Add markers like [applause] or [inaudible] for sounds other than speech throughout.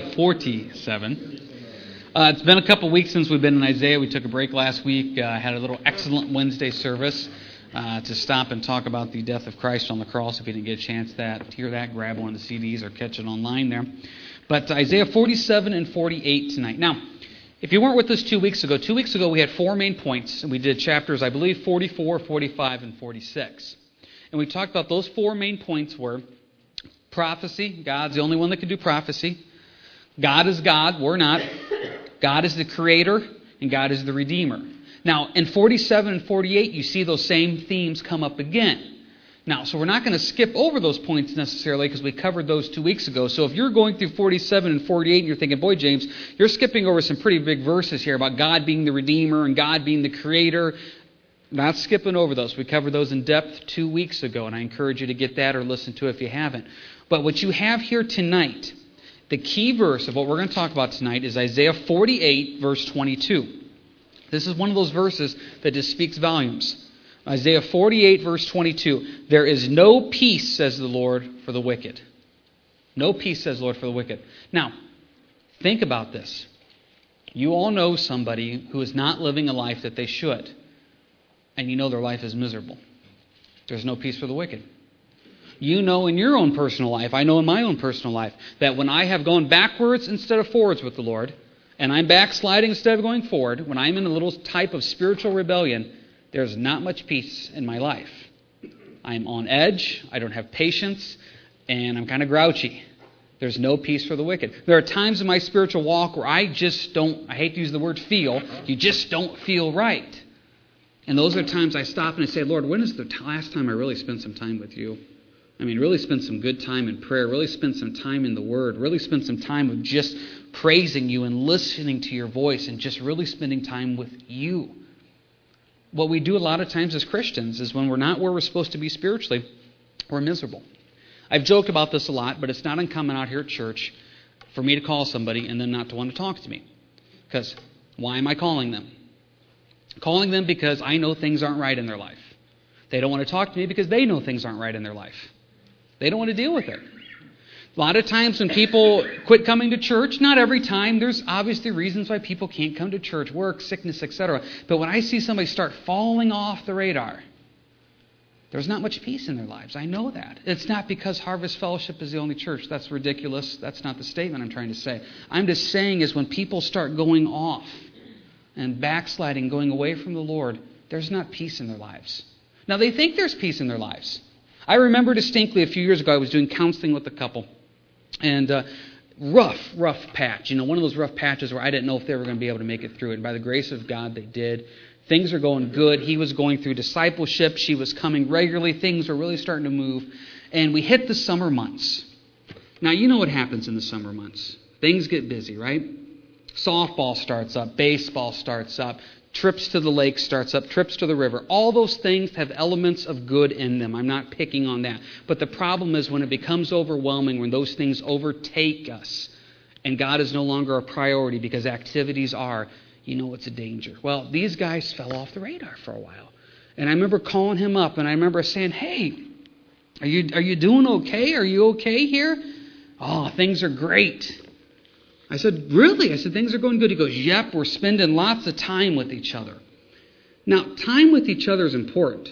47. Uh, it's been a couple weeks since we've been in Isaiah. We took a break last week, uh, had a little excellent Wednesday service uh, to stop and talk about the death of Christ on the cross. If you didn't get a chance that, to hear that, grab one of the CDs or catch it online there. But Isaiah 47 and 48 tonight. Now, if you weren't with us two weeks ago, two weeks ago we had four main points, and we did chapters, I believe, 44, 45, and 46. And we talked about those four main points were prophecy. God's the only one that can do prophecy. God is God, we're not. God is the creator, and God is the redeemer. Now, in 47 and 48, you see those same themes come up again. Now, so we're not going to skip over those points necessarily because we covered those two weeks ago. So if you're going through 47 and 48 and you're thinking, boy, James, you're skipping over some pretty big verses here about God being the Redeemer and God being the Creator. Not skipping over those. We covered those in depth two weeks ago, and I encourage you to get that or listen to it if you haven't. But what you have here tonight the key verse of what we're going to talk about tonight is Isaiah 48, verse 22. This is one of those verses that just speaks volumes. Isaiah 48, verse 22. There is no peace, says the Lord, for the wicked. No peace, says the Lord, for the wicked. Now, think about this. You all know somebody who is not living a life that they should, and you know their life is miserable. There's no peace for the wicked. You know in your own personal life, I know in my own personal life, that when I have gone backwards instead of forwards with the Lord, and I'm backsliding instead of going forward, when I'm in a little type of spiritual rebellion, there's not much peace in my life. I'm on edge, I don't have patience, and I'm kind of grouchy. There's no peace for the wicked. There are times in my spiritual walk where I just don't, I hate to use the word feel, you just don't feel right. And those are times I stop and I say, Lord, when is the last time I really spent some time with you? I mean, really spend some good time in prayer, really spend some time in the Word, really spend some time of just praising you and listening to your voice and just really spending time with you. What we do a lot of times as Christians is when we're not where we're supposed to be spiritually, we're miserable. I've joked about this a lot, but it's not uncommon out here at church for me to call somebody and then not to want to talk to me. Because why am I calling them? Calling them because I know things aren't right in their life. They don't want to talk to me because they know things aren't right in their life. They don't want to deal with it. A lot of times when people quit coming to church, not every time, there's obviously reasons why people can't come to church, work, sickness, etc. But when I see somebody start falling off the radar, there's not much peace in their lives. I know that. It's not because Harvest Fellowship is the only church. That's ridiculous. That's not the statement I'm trying to say. I'm just saying is when people start going off and backsliding, going away from the Lord, there's not peace in their lives. Now, they think there's peace in their lives. I remember distinctly a few years ago, I was doing counseling with a couple. And uh, rough, rough patch. You know, one of those rough patches where I didn't know if they were going to be able to make it through it. And by the grace of God, they did. Things are going good. He was going through discipleship. She was coming regularly. Things were really starting to move. And we hit the summer months. Now, you know what happens in the summer months. Things get busy, right? Softball starts up, baseball starts up, trips to the lake starts up, trips to the river. All those things have elements of good in them. I'm not picking on that. But the problem is when it becomes overwhelming, when those things overtake us, and God is no longer a priority because activities are, you know it's a danger. Well, these guys fell off the radar for a while. And I remember calling him up and I remember saying, Hey, are you, are you doing okay? Are you okay here? Oh, things are great. I said, Really? I said, Things are going good. He goes, Yep, we're spending lots of time with each other. Now, time with each other is important.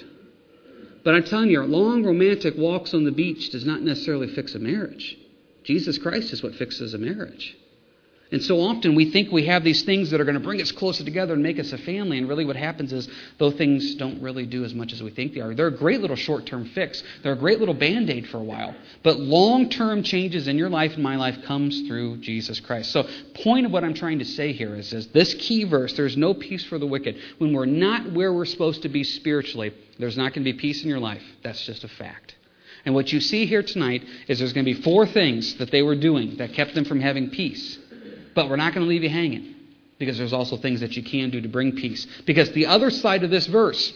But I'm telling you, long romantic walks on the beach does not necessarily fix a marriage. Jesus Christ is what fixes a marriage. And so often we think we have these things that are going to bring us closer together and make us a family. And really what happens is those things don't really do as much as we think they are. They're a great little short term fix. They're a great little band aid for a while. But long term changes in your life and my life comes through Jesus Christ. So point of what I'm trying to say here is, is this key verse, there's no peace for the wicked. When we're not where we're supposed to be spiritually, there's not going to be peace in your life. That's just a fact. And what you see here tonight is there's going to be four things that they were doing that kept them from having peace. But we're not going to leave you hanging because there's also things that you can do to bring peace. Because the other side of this verse,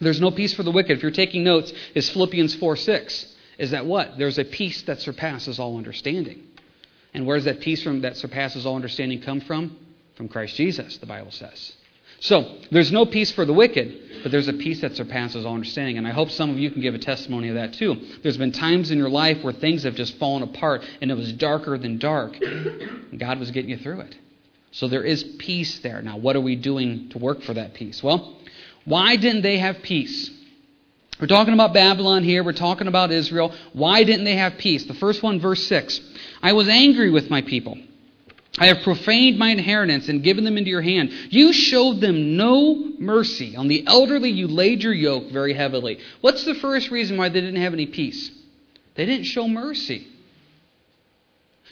there's no peace for the wicked. If you're taking notes, is Philippians 4 6. Is that what? There's a peace that surpasses all understanding. And where does that peace from that surpasses all understanding come from? From Christ Jesus, the Bible says. So, there's no peace for the wicked, but there's a peace that surpasses all understanding. And I hope some of you can give a testimony of that too. There's been times in your life where things have just fallen apart and it was darker than dark. [coughs] God was getting you through it. So there is peace there. Now, what are we doing to work for that peace? Well, why didn't they have peace? We're talking about Babylon here. We're talking about Israel. Why didn't they have peace? The first one, verse 6. I was angry with my people. I have profaned my inheritance and given them into your hand. You showed them no mercy. On the elderly, you laid your yoke very heavily. What's the first reason why they didn't have any peace? They didn't show mercy.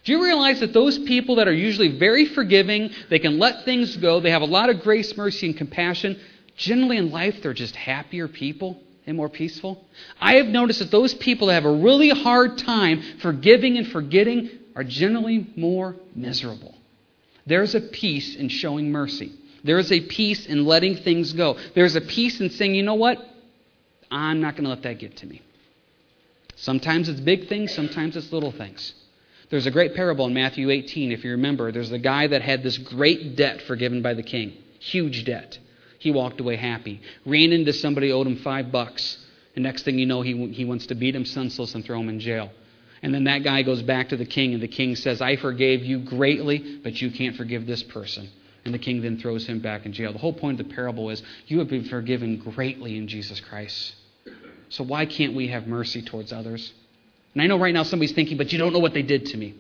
Do you realize that those people that are usually very forgiving, they can let things go, they have a lot of grace, mercy, and compassion, generally in life they're just happier people and more peaceful? I have noticed that those people that have a really hard time forgiving and forgetting are generally more miserable. There's a peace in showing mercy. There is a peace in letting things go. There's a peace in saying, you know what? I'm not going to let that get to me. Sometimes it's big things, sometimes it's little things. There's a great parable in Matthew 18, if you remember. There's the guy that had this great debt forgiven by the king, huge debt. He walked away happy. Ran into somebody owed him five bucks. And next thing you know, he, he wants to beat him senseless and throw him in jail. And then that guy goes back to the king, and the king says, I forgave you greatly, but you can't forgive this person. And the king then throws him back in jail. The whole point of the parable is you have been forgiven greatly in Jesus Christ. So why can't we have mercy towards others? And I know right now somebody's thinking, but you don't know what they did to me.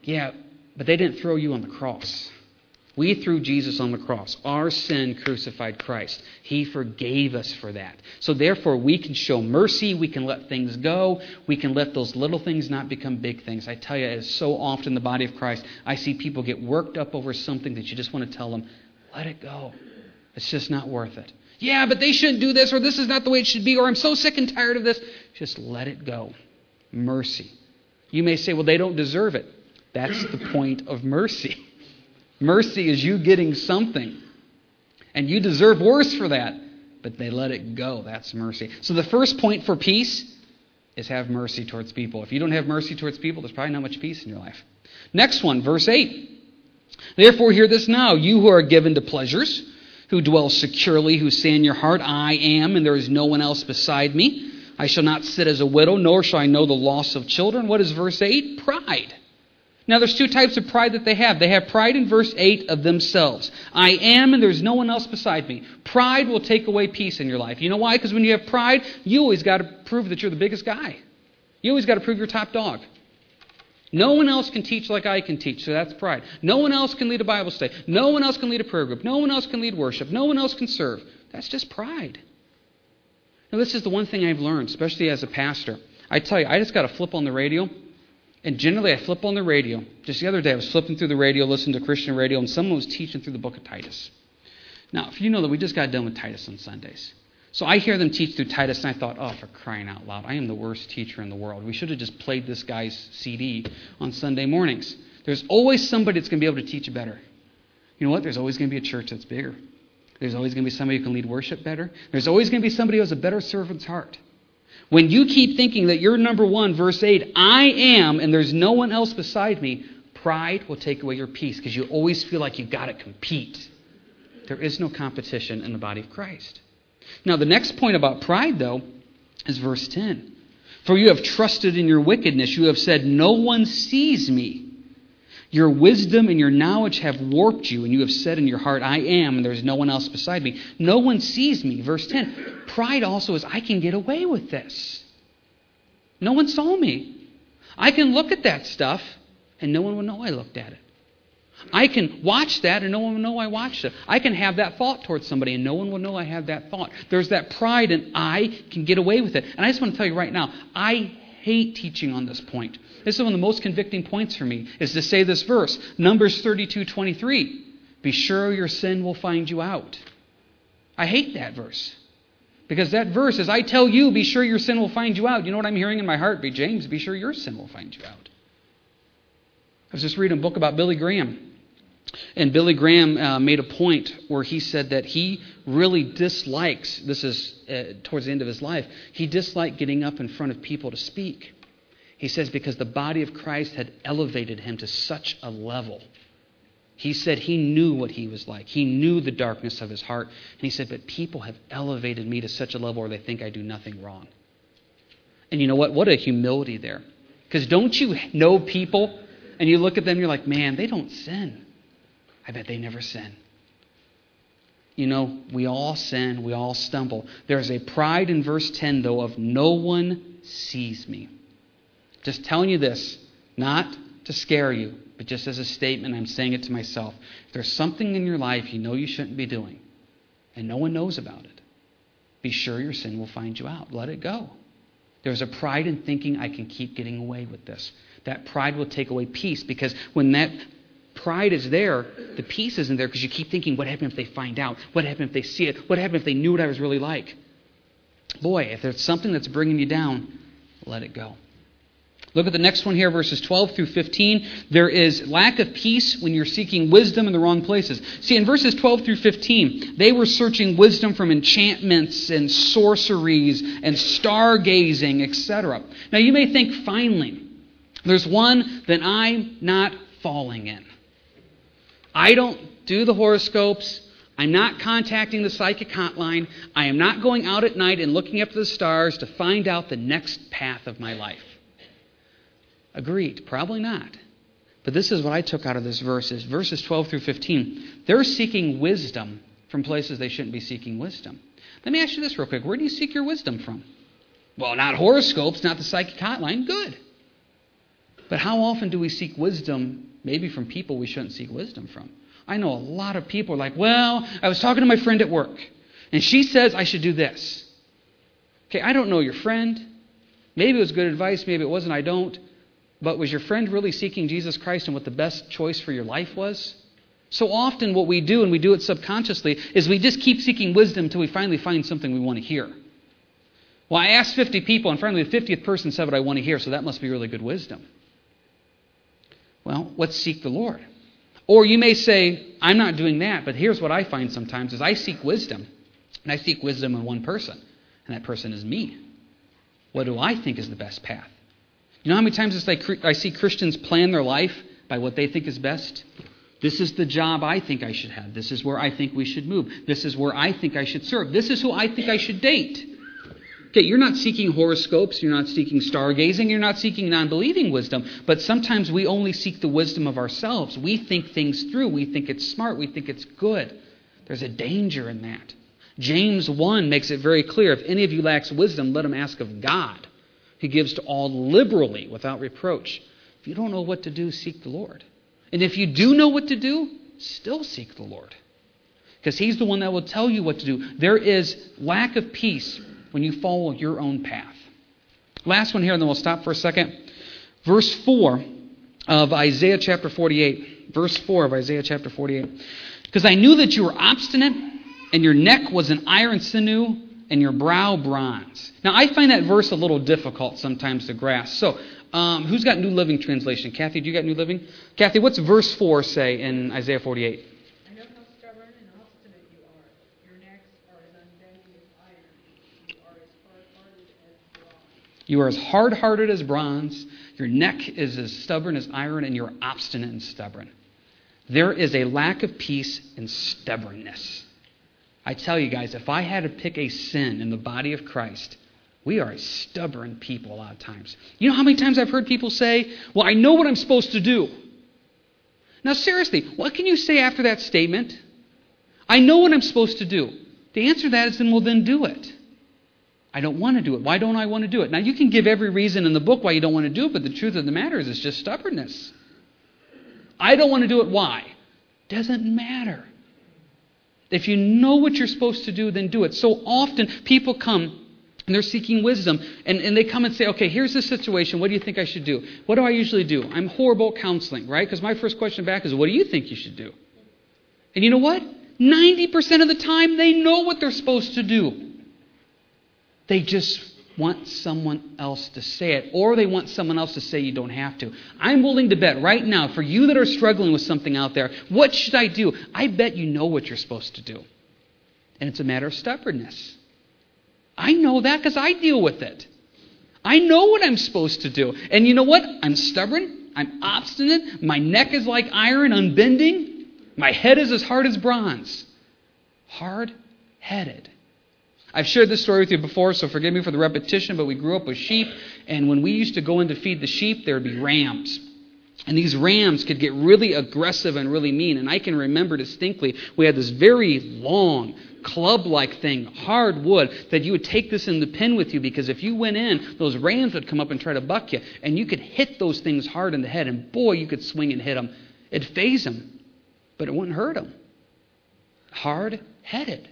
Yeah, but they didn't throw you on the cross. We threw Jesus on the cross. Our sin crucified Christ. He forgave us for that. So therefore, we can show mercy. We can let things go. We can let those little things not become big things. I tell you, as so often in the body of Christ, I see people get worked up over something that you just want to tell them, let it go. It's just not worth it. Yeah, but they shouldn't do this, or this is not the way it should be, or I'm so sick and tired of this. Just let it go. Mercy. You may say, well, they don't deserve it. That's the point of mercy. [laughs] Mercy is you getting something. And you deserve worse for that. But they let it go. That's mercy. So the first point for peace is have mercy towards people. If you don't have mercy towards people, there's probably not much peace in your life. Next one, verse 8. Therefore, hear this now, you who are given to pleasures, who dwell securely, who say in your heart, I am, and there is no one else beside me. I shall not sit as a widow, nor shall I know the loss of children. What is verse 8? Pride. Now, there's two types of pride that they have. They have pride in verse 8 of themselves. I am, and there's no one else beside me. Pride will take away peace in your life. You know why? Because when you have pride, you always got to prove that you're the biggest guy. You always got to prove you're top dog. No one else can teach like I can teach, so that's pride. No one else can lead a Bible study. No one else can lead a prayer group. No one else can lead worship. No one else can serve. That's just pride. Now, this is the one thing I've learned, especially as a pastor. I tell you, I just got to flip on the radio and generally, I flip on the radio. Just the other day, I was flipping through the radio, listening to Christian radio, and someone was teaching through the book of Titus. Now, if you know that we just got done with Titus on Sundays. So I hear them teach through Titus, and I thought, oh, for crying out loud, I am the worst teacher in the world. We should have just played this guy's CD on Sunday mornings. There's always somebody that's going to be able to teach better. You know what? There's always going to be a church that's bigger. There's always going to be somebody who can lead worship better. There's always going to be somebody who has a better servant's heart. When you keep thinking that you're number one, verse 8, I am, and there's no one else beside me, pride will take away your peace because you always feel like you've got to compete. There is no competition in the body of Christ. Now, the next point about pride, though, is verse 10. For you have trusted in your wickedness. You have said, No one sees me. Your wisdom and your knowledge have warped you, and you have said in your heart, I am, and there's no one else beside me. No one sees me. Verse 10. Pride also is, I can get away with this. No one saw me. I can look at that stuff, and no one will know I looked at it. I can watch that, and no one will know I watched it. I can have that thought towards somebody, and no one will know I have that thought. There's that pride, and I can get away with it. And I just want to tell you right now, I hate teaching on this point. This is one of the most convicting points for me, is to say this verse, Numbers 32, 23. Be sure your sin will find you out. I hate that verse. Because that verse is, I tell you, be sure your sin will find you out. You know what I'm hearing in my heart? Be James, be sure your sin will find you out. I was just reading a book about Billy Graham. And Billy Graham uh, made a point where he said that he really dislikes, this is uh, towards the end of his life, he disliked getting up in front of people to speak. He says because the body of Christ had elevated him to such a level. He said he knew what he was like. He knew the darkness of his heart. And he said, But people have elevated me to such a level where they think I do nothing wrong. And you know what? What a humility there. Because don't you know people and you look at them, you're like, man, they don't sin. I bet they never sin. You know, we all sin, we all stumble. There's a pride in verse 10, though, of no one sees me. Just telling you this, not to scare you, but just as a statement, I'm saying it to myself. If there's something in your life you know you shouldn't be doing, and no one knows about it, be sure your sin will find you out. Let it go. There's a pride in thinking I can keep getting away with this. That pride will take away peace because when that pride is there, the peace isn't there because you keep thinking, what happened if they find out? What happened if they see it? What happened if they knew what I was really like? Boy, if there's something that's bringing you down, let it go. Look at the next one here, verses 12 through 15. There is lack of peace when you're seeking wisdom in the wrong places. See, in verses 12 through 15, they were searching wisdom from enchantments and sorceries and stargazing, etc. Now, you may think, finally, there's one that I'm not falling in. I don't do the horoscopes. I'm not contacting the psychic hotline. I am not going out at night and looking up to the stars to find out the next path of my life. Agreed. Probably not. But this is what I took out of this verses, verses 12 through 15. They're seeking wisdom from places they shouldn't be seeking wisdom. Let me ask you this real quick. Where do you seek your wisdom from? Well, not horoscopes, not the psychic hotline. Good. But how often do we seek wisdom maybe from people we shouldn't seek wisdom from? I know a lot of people are like, well, I was talking to my friend at work, and she says I should do this. Okay, I don't know your friend. Maybe it was good advice, maybe it wasn't, I don't. But was your friend really seeking Jesus Christ and what the best choice for your life was? So often, what we do, and we do it subconsciously, is we just keep seeking wisdom until we finally find something we want to hear. Well, I asked 50 people, and finally the 50th person said what I want to hear, so that must be really good wisdom. Well, let's seek the Lord. Or you may say, I'm not doing that, but here's what I find sometimes is I seek wisdom. And I seek wisdom in one person, and that person is me. What do I think is the best path? You know how many times I see Christians plan their life by what they think is best? This is the job I think I should have. This is where I think we should move. This is where I think I should serve. This is who I think I should date. Okay, you're not seeking horoscopes, you're not seeking stargazing, you're not seeking non believing wisdom, but sometimes we only seek the wisdom of ourselves. We think things through, we think it's smart, we think it's good. There's a danger in that. James 1 makes it very clear if any of you lacks wisdom, let him ask of God. He gives to all liberally without reproach. If you don't know what to do, seek the Lord. And if you do know what to do, still seek the Lord. Because He's the one that will tell you what to do. There is lack of peace when you follow your own path. Last one here, and then we'll stop for a second. Verse 4 of Isaiah chapter 48. Verse 4 of Isaiah chapter 48. Because I knew that you were obstinate, and your neck was an iron sinew, and your brow bronze. Now, I find that verse a little difficult sometimes to grasp. So, um, who's got New Living Translation? Kathy, do you got New Living? Kathy, what's verse 4 say in Isaiah 48? You are as hard hearted as bronze, your neck is as stubborn as iron, and you're obstinate and stubborn. There is a lack of peace in stubbornness. I tell you guys, if I had to pick a sin in the body of Christ, we are a stubborn people a lot of times. You know how many times I've heard people say, Well, I know what I'm supposed to do. Now, seriously, what can you say after that statement? I know what I'm supposed to do. The answer to that is then, well, then do it. I don't want to do it. Why don't I want to do it? Now, you can give every reason in the book why you don't want to do it, but the truth of the matter is it's just stubbornness. I don't want to do it. Why? Doesn't matter. If you know what you're supposed to do, then do it. So often people come and they're seeking wisdom and, and they come and say, okay, here's the situation. What do you think I should do? What do I usually do? I'm horrible at counseling, right? Because my first question back is, what do you think you should do? And you know what? 90% of the time they know what they're supposed to do. They just want someone else to say it, or they want someone else to say you don't have to. I'm willing to bet right now, for you that are struggling with something out there, what should I do? I bet you know what you're supposed to do. And it's a matter of stubbornness. I know that because I deal with it. I know what I'm supposed to do. And you know what? I'm stubborn. I'm obstinate. My neck is like iron, unbending. My head is as hard as bronze. Hard headed. I've shared this story with you before, so forgive me for the repetition, but we grew up with sheep, and when we used to go in to feed the sheep, there would be rams. And these rams could get really aggressive and really mean. And I can remember distinctly, we had this very long, club like thing, hard wood, that you would take this in the pen with you because if you went in, those rams would come up and try to buck you. And you could hit those things hard in the head. And boy, you could swing and hit them. It'd faze them, but it wouldn't hurt them. Hard headed.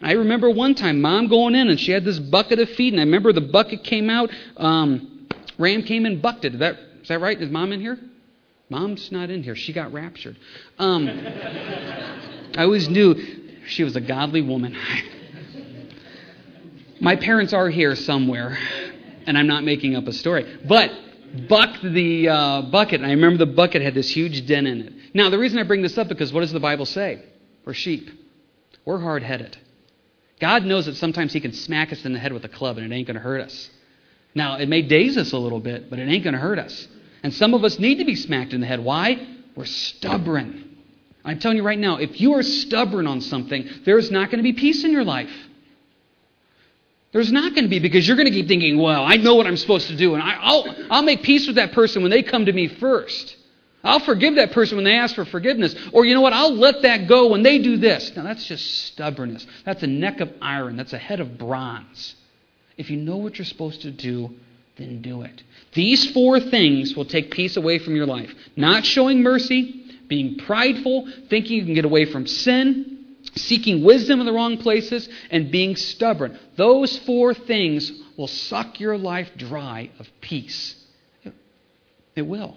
I remember one time, mom going in and she had this bucket of feed, and I remember the bucket came out. Um, ram came and bucked it. Is that is that right? Is mom in here? Mom's not in here. She got raptured. Um, I always knew she was a godly woman. [laughs] My parents are here somewhere, and I'm not making up a story. But bucked the uh, bucket, and I remember the bucket had this huge dent in it. Now, the reason I bring this up because what does the Bible say? We're sheep. We're hard headed. God knows that sometimes He can smack us in the head with a club, and it ain't going to hurt us. Now, it may daze us a little bit, but it ain't going to hurt us. And some of us need to be smacked in the head. Why? We're stubborn. I'm telling you right now, if you are stubborn on something, there's not going to be peace in your life. There's not going to be because you're going to keep thinking, well, I know what I'm supposed to do, and I, will I'll make peace with that person when they come to me first. I'll forgive that person when they ask for forgiveness. Or you know what? I'll let that go when they do this. Now, that's just stubbornness. That's a neck of iron. That's a head of bronze. If you know what you're supposed to do, then do it. These four things will take peace away from your life. Not showing mercy, being prideful, thinking you can get away from sin, seeking wisdom in the wrong places, and being stubborn. Those four things will suck your life dry of peace. It will.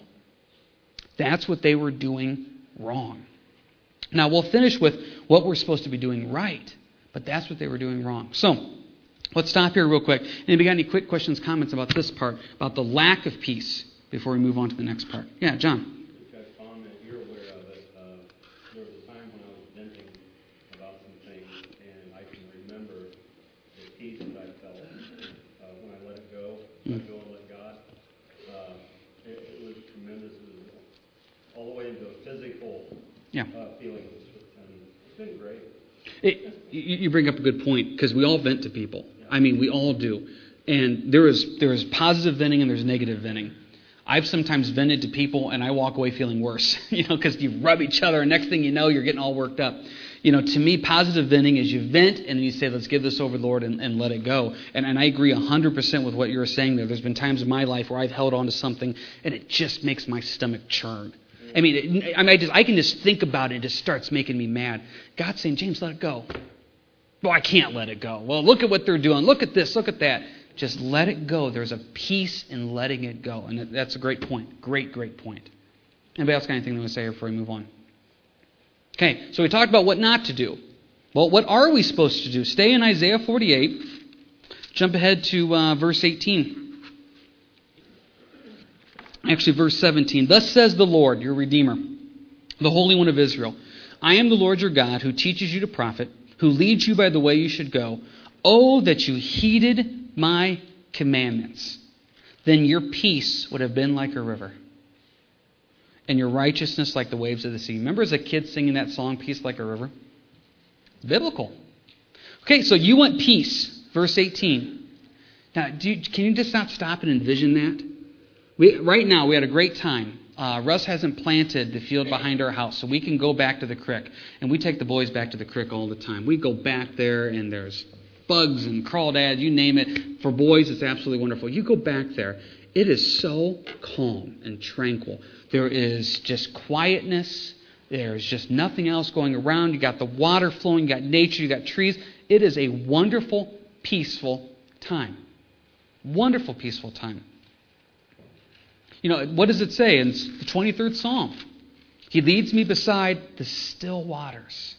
That's what they were doing wrong. Now, we'll finish with what we're supposed to be doing right, but that's what they were doing wrong. So, Let's stop here real quick. Anybody got any quick questions, comments about this part, about the lack of peace, before we move on to the next part? Yeah, John. Mm. Let go and let God. Uh, it, it, was tremendous. It was all the way into a physical yeah. uh, feeling. And it's been great. It, you bring up a good point because we all vent to people. I mean, we all do. And there is, there is positive venting and there's negative venting. I've sometimes vented to people and I walk away feeling worse, [laughs] you know, because you rub each other and next thing you know, you're getting all worked up. You know, to me, positive venting is you vent and you say, let's give this over the Lord and, and let it go. And, and I agree 100% with what you're saying there. There's been times in my life where I've held on to something and it just makes my stomach churn. I mean, I, mean I, just, I can just think about it it just starts making me mad. God's saying, James, let it go. Well, I can't let it go. Well, look at what they're doing. Look at this. Look at that. Just let it go. There's a peace in letting it go. And that's a great point. Great, great point. Anybody else got anything they want to say before we move on? Okay, so we talked about what not to do. Well, what are we supposed to do? Stay in Isaiah 48. Jump ahead to uh, verse 18. Actually, verse 17. Thus says the Lord, your Redeemer, the Holy One of Israel I am the Lord your God who teaches you to profit who leads you by the way you should go. Oh, that you heeded my commandments. Then your peace would have been like a river, and your righteousness like the waves of the sea. Remember as a kid singing that song, Peace Like a River? biblical. Okay, so you want peace. Verse 18. Now, you, can you just not stop and envision that? We, right now, we had a great time uh, Russ hasn't planted the field behind our house, so we can go back to the creek. And we take the boys back to the creek all the time. We go back there, and there's bugs and crawdads, you name it. For boys, it's absolutely wonderful. You go back there, it is so calm and tranquil. There is just quietness. There's just nothing else going around. You got the water flowing, you got nature, you got trees. It is a wonderful, peaceful time. Wonderful, peaceful time. You know, what does it say in the 23rd Psalm? He leads me beside the still waters.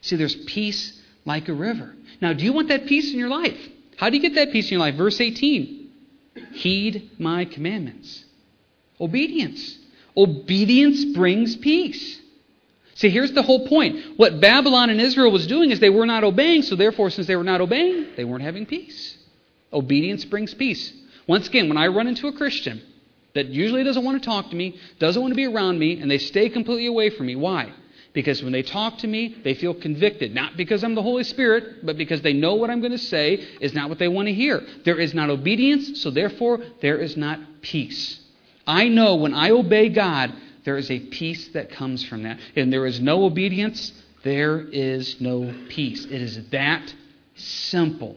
See, there's peace like a river. Now, do you want that peace in your life? How do you get that peace in your life? Verse 18 Heed my commandments. Obedience. Obedience brings peace. See, here's the whole point. What Babylon and Israel was doing is they were not obeying, so therefore, since they were not obeying, they weren't having peace. Obedience brings peace. Once again, when I run into a Christian that usually doesn't want to talk to me, doesn't want to be around me, and they stay completely away from me. Why? Because when they talk to me, they feel convicted. Not because I'm the Holy Spirit, but because they know what I'm going to say is not what they want to hear. There is not obedience, so therefore there is not peace. I know when I obey God, there is a peace that comes from that. And there is no obedience, there is no peace. It is that simple.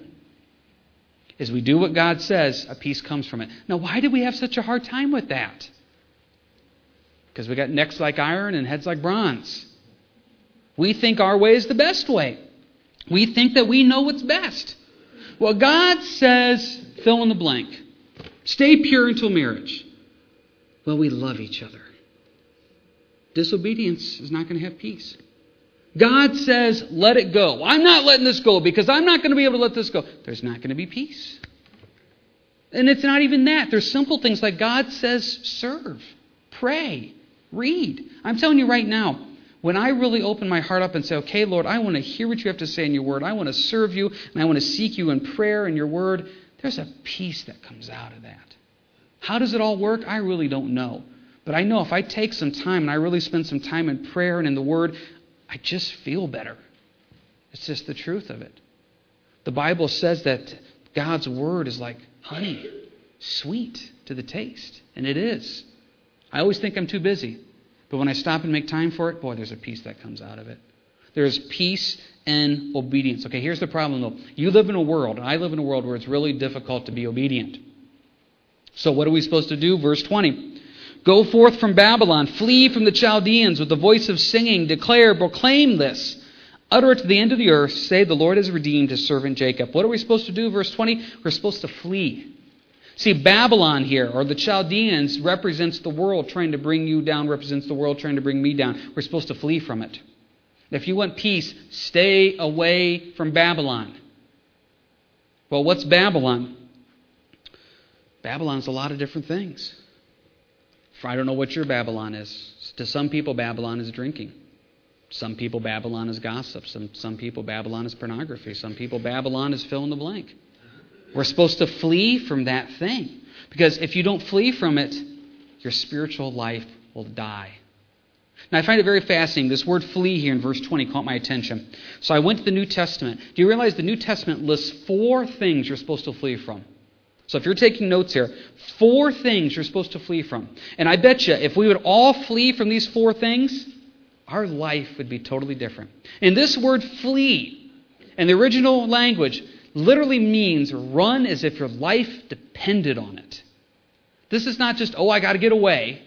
As we do what God says, a peace comes from it. Now, why do we have such a hard time with that? Because we got necks like iron and heads like bronze. We think our way is the best way. We think that we know what's best. Well, God says, fill in the blank. Stay pure until marriage. Well, we love each other. Disobedience is not going to have peace. God says, let it go. I'm not letting this go because I'm not going to be able to let this go. There's not going to be peace. And it's not even that. There's simple things like God says, serve, pray, read. I'm telling you right now, when I really open my heart up and say, okay, Lord, I want to hear what you have to say in your word, I want to serve you, and I want to seek you in prayer and your word, there's a peace that comes out of that. How does it all work? I really don't know. But I know if I take some time and I really spend some time in prayer and in the Word, I just feel better. It's just the truth of it. The Bible says that God's Word is like honey, sweet to the taste. And it is. I always think I'm too busy. But when I stop and make time for it, boy, there's a peace that comes out of it. There's peace and obedience. Okay, here's the problem though. You live in a world, and I live in a world where it's really difficult to be obedient. So, what are we supposed to do? Verse 20. Go forth from Babylon, flee from the Chaldeans with the voice of singing, declare, proclaim this. Utter it to the end of the earth, say, The Lord has redeemed his servant Jacob. What are we supposed to do? Verse 20. We're supposed to flee. See, Babylon here, or the Chaldeans, represents the world trying to bring you down, represents the world trying to bring me down. We're supposed to flee from it. If you want peace, stay away from Babylon. Well, what's Babylon? Babylon's a lot of different things. I don't know what your Babylon is. To some people, Babylon is drinking. Some people, Babylon is gossip. Some, some people, Babylon is pornography. Some people, Babylon is fill in the blank. We're supposed to flee from that thing. Because if you don't flee from it, your spiritual life will die. Now, I find it very fascinating. This word flee here in verse 20 caught my attention. So I went to the New Testament. Do you realize the New Testament lists four things you're supposed to flee from? So if you're taking notes here, four things you're supposed to flee from. And I bet you, if we would all flee from these four things, our life would be totally different. And this word flee, in the original language, literally means run as if your life depended on it. This is not just, oh, I got to get away.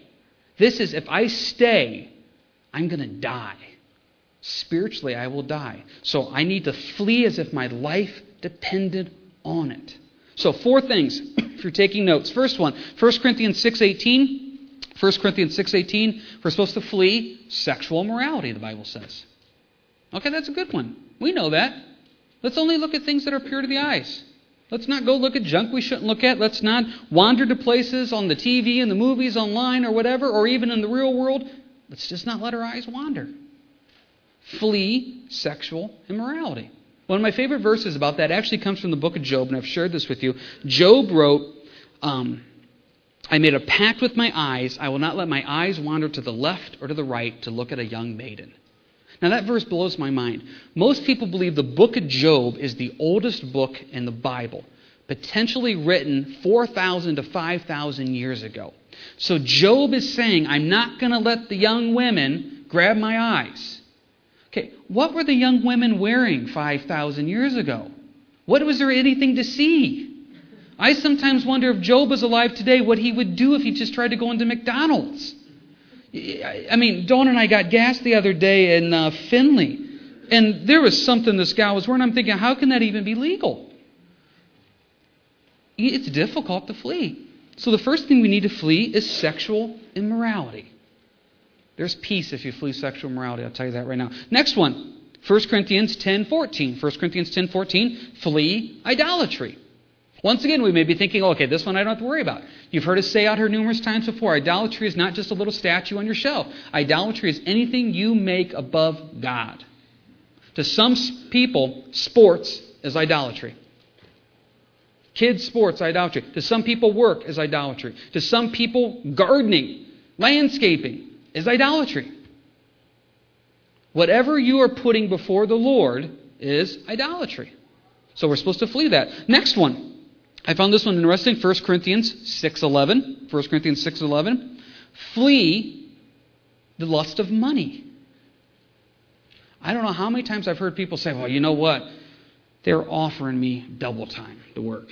This is, if I stay, I'm going to die. Spiritually, I will die. So I need to flee as if my life depended on it. So four things if you're taking notes. First one, 1 Corinthians 6:18. 1 Corinthians 6:18, we're supposed to flee sexual immorality, the Bible says. Okay, that's a good one. We know that. Let's only look at things that are pure to the eyes. Let's not go look at junk we shouldn't look at. Let's not wander to places on the TV and the movies online or whatever, or even in the real world. Let's just not let our eyes wander. Flee sexual immorality. One of my favorite verses about that actually comes from the book of Job, and I've shared this with you. Job wrote, um, I made a pact with my eyes. I will not let my eyes wander to the left or to the right to look at a young maiden. Now, that verse blows my mind. Most people believe the book of Job is the oldest book in the Bible, potentially written 4,000 to 5,000 years ago. So, Job is saying, I'm not going to let the young women grab my eyes. Okay, what were the young women wearing 5,000 years ago? What was there anything to see? I sometimes wonder if Job was alive today, what he would do if he just tried to go into McDonald's. I mean, Dawn and I got gas the other day in uh, Findlay, and there was something this guy was wearing. I'm thinking, how can that even be legal? It's difficult to flee. So the first thing we need to flee is sexual immorality. There's peace if you flee sexual morality. I'll tell you that right now. Next one. 1 Corinthians 10:14. 1 Corinthians 10:14, flee idolatry. Once again, we may be thinking, oh, okay, this one I don't have to worry about. You've heard us say out here numerous times before, idolatry is not just a little statue on your shelf. Idolatry is anything you make above God. To some people, sports is idolatry. Kids' sports, idolatry. To some people, work is idolatry. To some people, gardening, landscaping, is idolatry. Whatever you are putting before the Lord is idolatry. So we're supposed to flee that. Next one I found this one interesting. 1 Corinthians 6.11. 1 Corinthians 6.11. Flee the lust of money. I don't know how many times I've heard people say, well, you know what? They're offering me double time to work.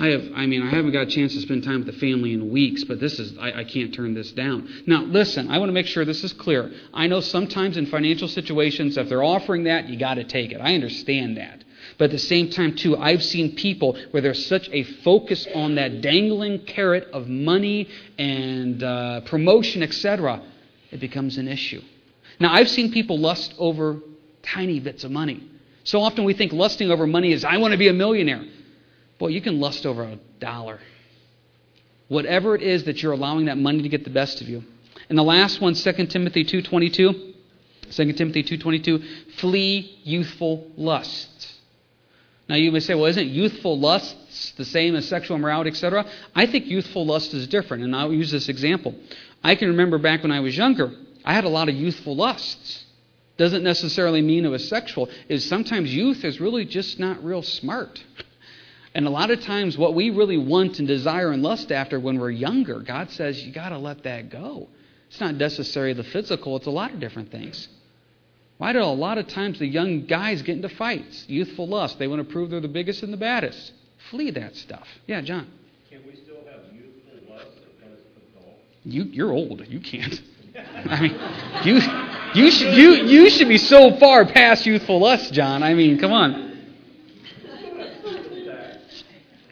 I have, I mean, I haven't got a chance to spend time with the family in weeks, but this is, I, I can't turn this down. Now, listen, I want to make sure this is clear. I know sometimes in financial situations, if they're offering that, you got to take it. I understand that. But at the same time, too, I've seen people where there's such a focus on that dangling carrot of money and uh, promotion, etc., it becomes an issue. Now, I've seen people lust over tiny bits of money. So often we think lusting over money is, I want to be a millionaire. Boy, you can lust over a dollar. Whatever it is that you're allowing that money to get the best of you. And the last one, 2 Timothy 2.22. 2 Timothy 2.22, flee youthful lusts. Now you may say, well, isn't youthful lusts the same as sexual immorality, etc.? I think youthful lust is different, and I'll use this example. I can remember back when I was younger, I had a lot of youthful lusts. Doesn't necessarily mean it was sexual. Is sometimes youth is really just not real smart. And a lot of times, what we really want and desire and lust after when we're younger, God says you got to let that go. It's not necessarily the physical, it's a lot of different things. Why do a lot of times the young guys get into fights? Youthful lust. They want to prove they're the biggest and the baddest. Flee that stuff. Yeah, John. Can we still have youthful lust as adults? You, you're old. You can't. I mean, you, you, should, you, you should be so far past youthful lust, John. I mean, come on.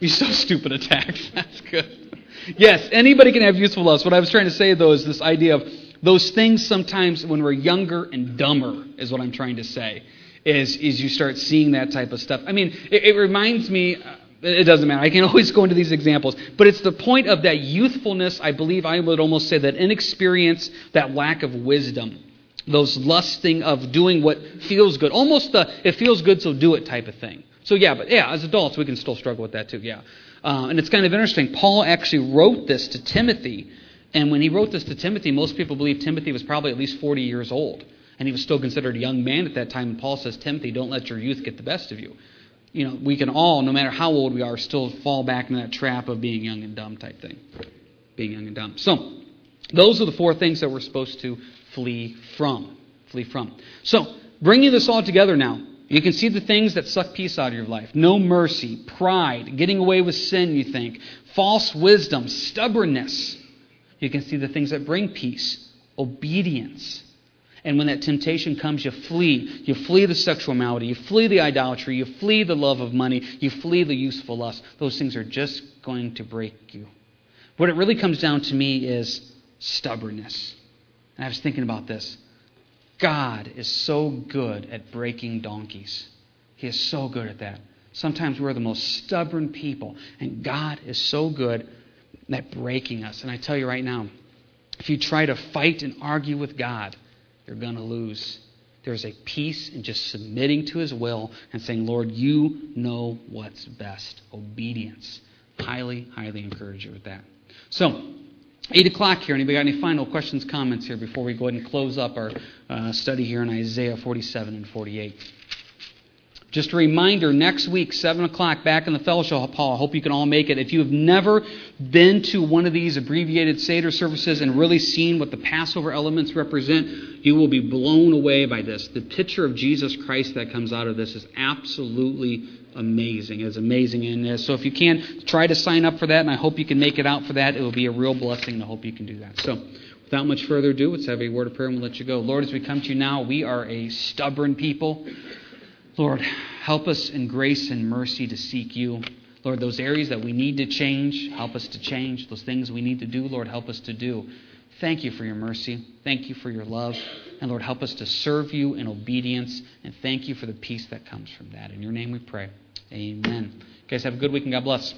You're so stupid attacks. [laughs] That's good. Yes, anybody can have youthful lust. What I was trying to say, though, is this idea of those things sometimes when we're younger and dumber is what I'm trying to say. Is is you start seeing that type of stuff. I mean, it, it reminds me. Uh, it doesn't matter. I can [laughs] always go into these examples, but it's the point of that youthfulness. I believe I would almost say that inexperience, that lack of wisdom, those lusting of doing what feels good, almost the it feels good, so do it type of thing. So yeah, but yeah, as adults we can still struggle with that too. Yeah, uh, and it's kind of interesting. Paul actually wrote this to Timothy and when he wrote this to Timothy, most people believe Timothy was probably at least 40 years old. And he was still considered a young man at that time. And Paul says, Timothy, don't let your youth get the best of you. You know, we can all, no matter how old we are, still fall back into that trap of being young and dumb type thing. Being young and dumb. So, those are the four things that we're supposed to flee from. Flee from. So, bringing this all together now, you can see the things that suck peace out of your life. No mercy, pride, getting away with sin, you think, false wisdom, stubbornness, you can see the things that bring peace, obedience. And when that temptation comes, you flee. You flee the sexual malady. You flee the idolatry. You flee the love of money. You flee the useful lust. Those things are just going to break you. What it really comes down to me is stubbornness. And I was thinking about this. God is so good at breaking donkeys. He is so good at that. Sometimes we're the most stubborn people, and God is so good at breaking us. And I tell you right now, if you try to fight and argue with God, you're going to lose. There's a peace in just submitting to His will and saying, Lord, you know what's best. Obedience. Highly, highly encourage you with that. So, 8 o'clock here. Anybody got any final questions, comments here before we go ahead and close up our uh, study here in Isaiah 47 and 48? Just a reminder, next week, 7 o'clock, back in the fellowship hall. I hope you can all make it. If you have never been to one of these abbreviated Seder services and really seen what the Passover elements represent, you will be blown away by this. The picture of Jesus Christ that comes out of this is absolutely amazing. It's amazing. And uh, so if you can, try to sign up for that, and I hope you can make it out for that. It will be a real blessing, I hope you can do that. So without much further ado, let's have a word of prayer and we'll let you go. Lord, as we come to you now, we are a stubborn people. Lord, help us in grace and mercy to seek you. Lord, those areas that we need to change, help us to change. Those things we need to do, Lord, help us to do. Thank you for your mercy. Thank you for your love. And Lord, help us to serve you in obedience. And thank you for the peace that comes from that. In your name we pray. Amen. You guys have a good week and God bless.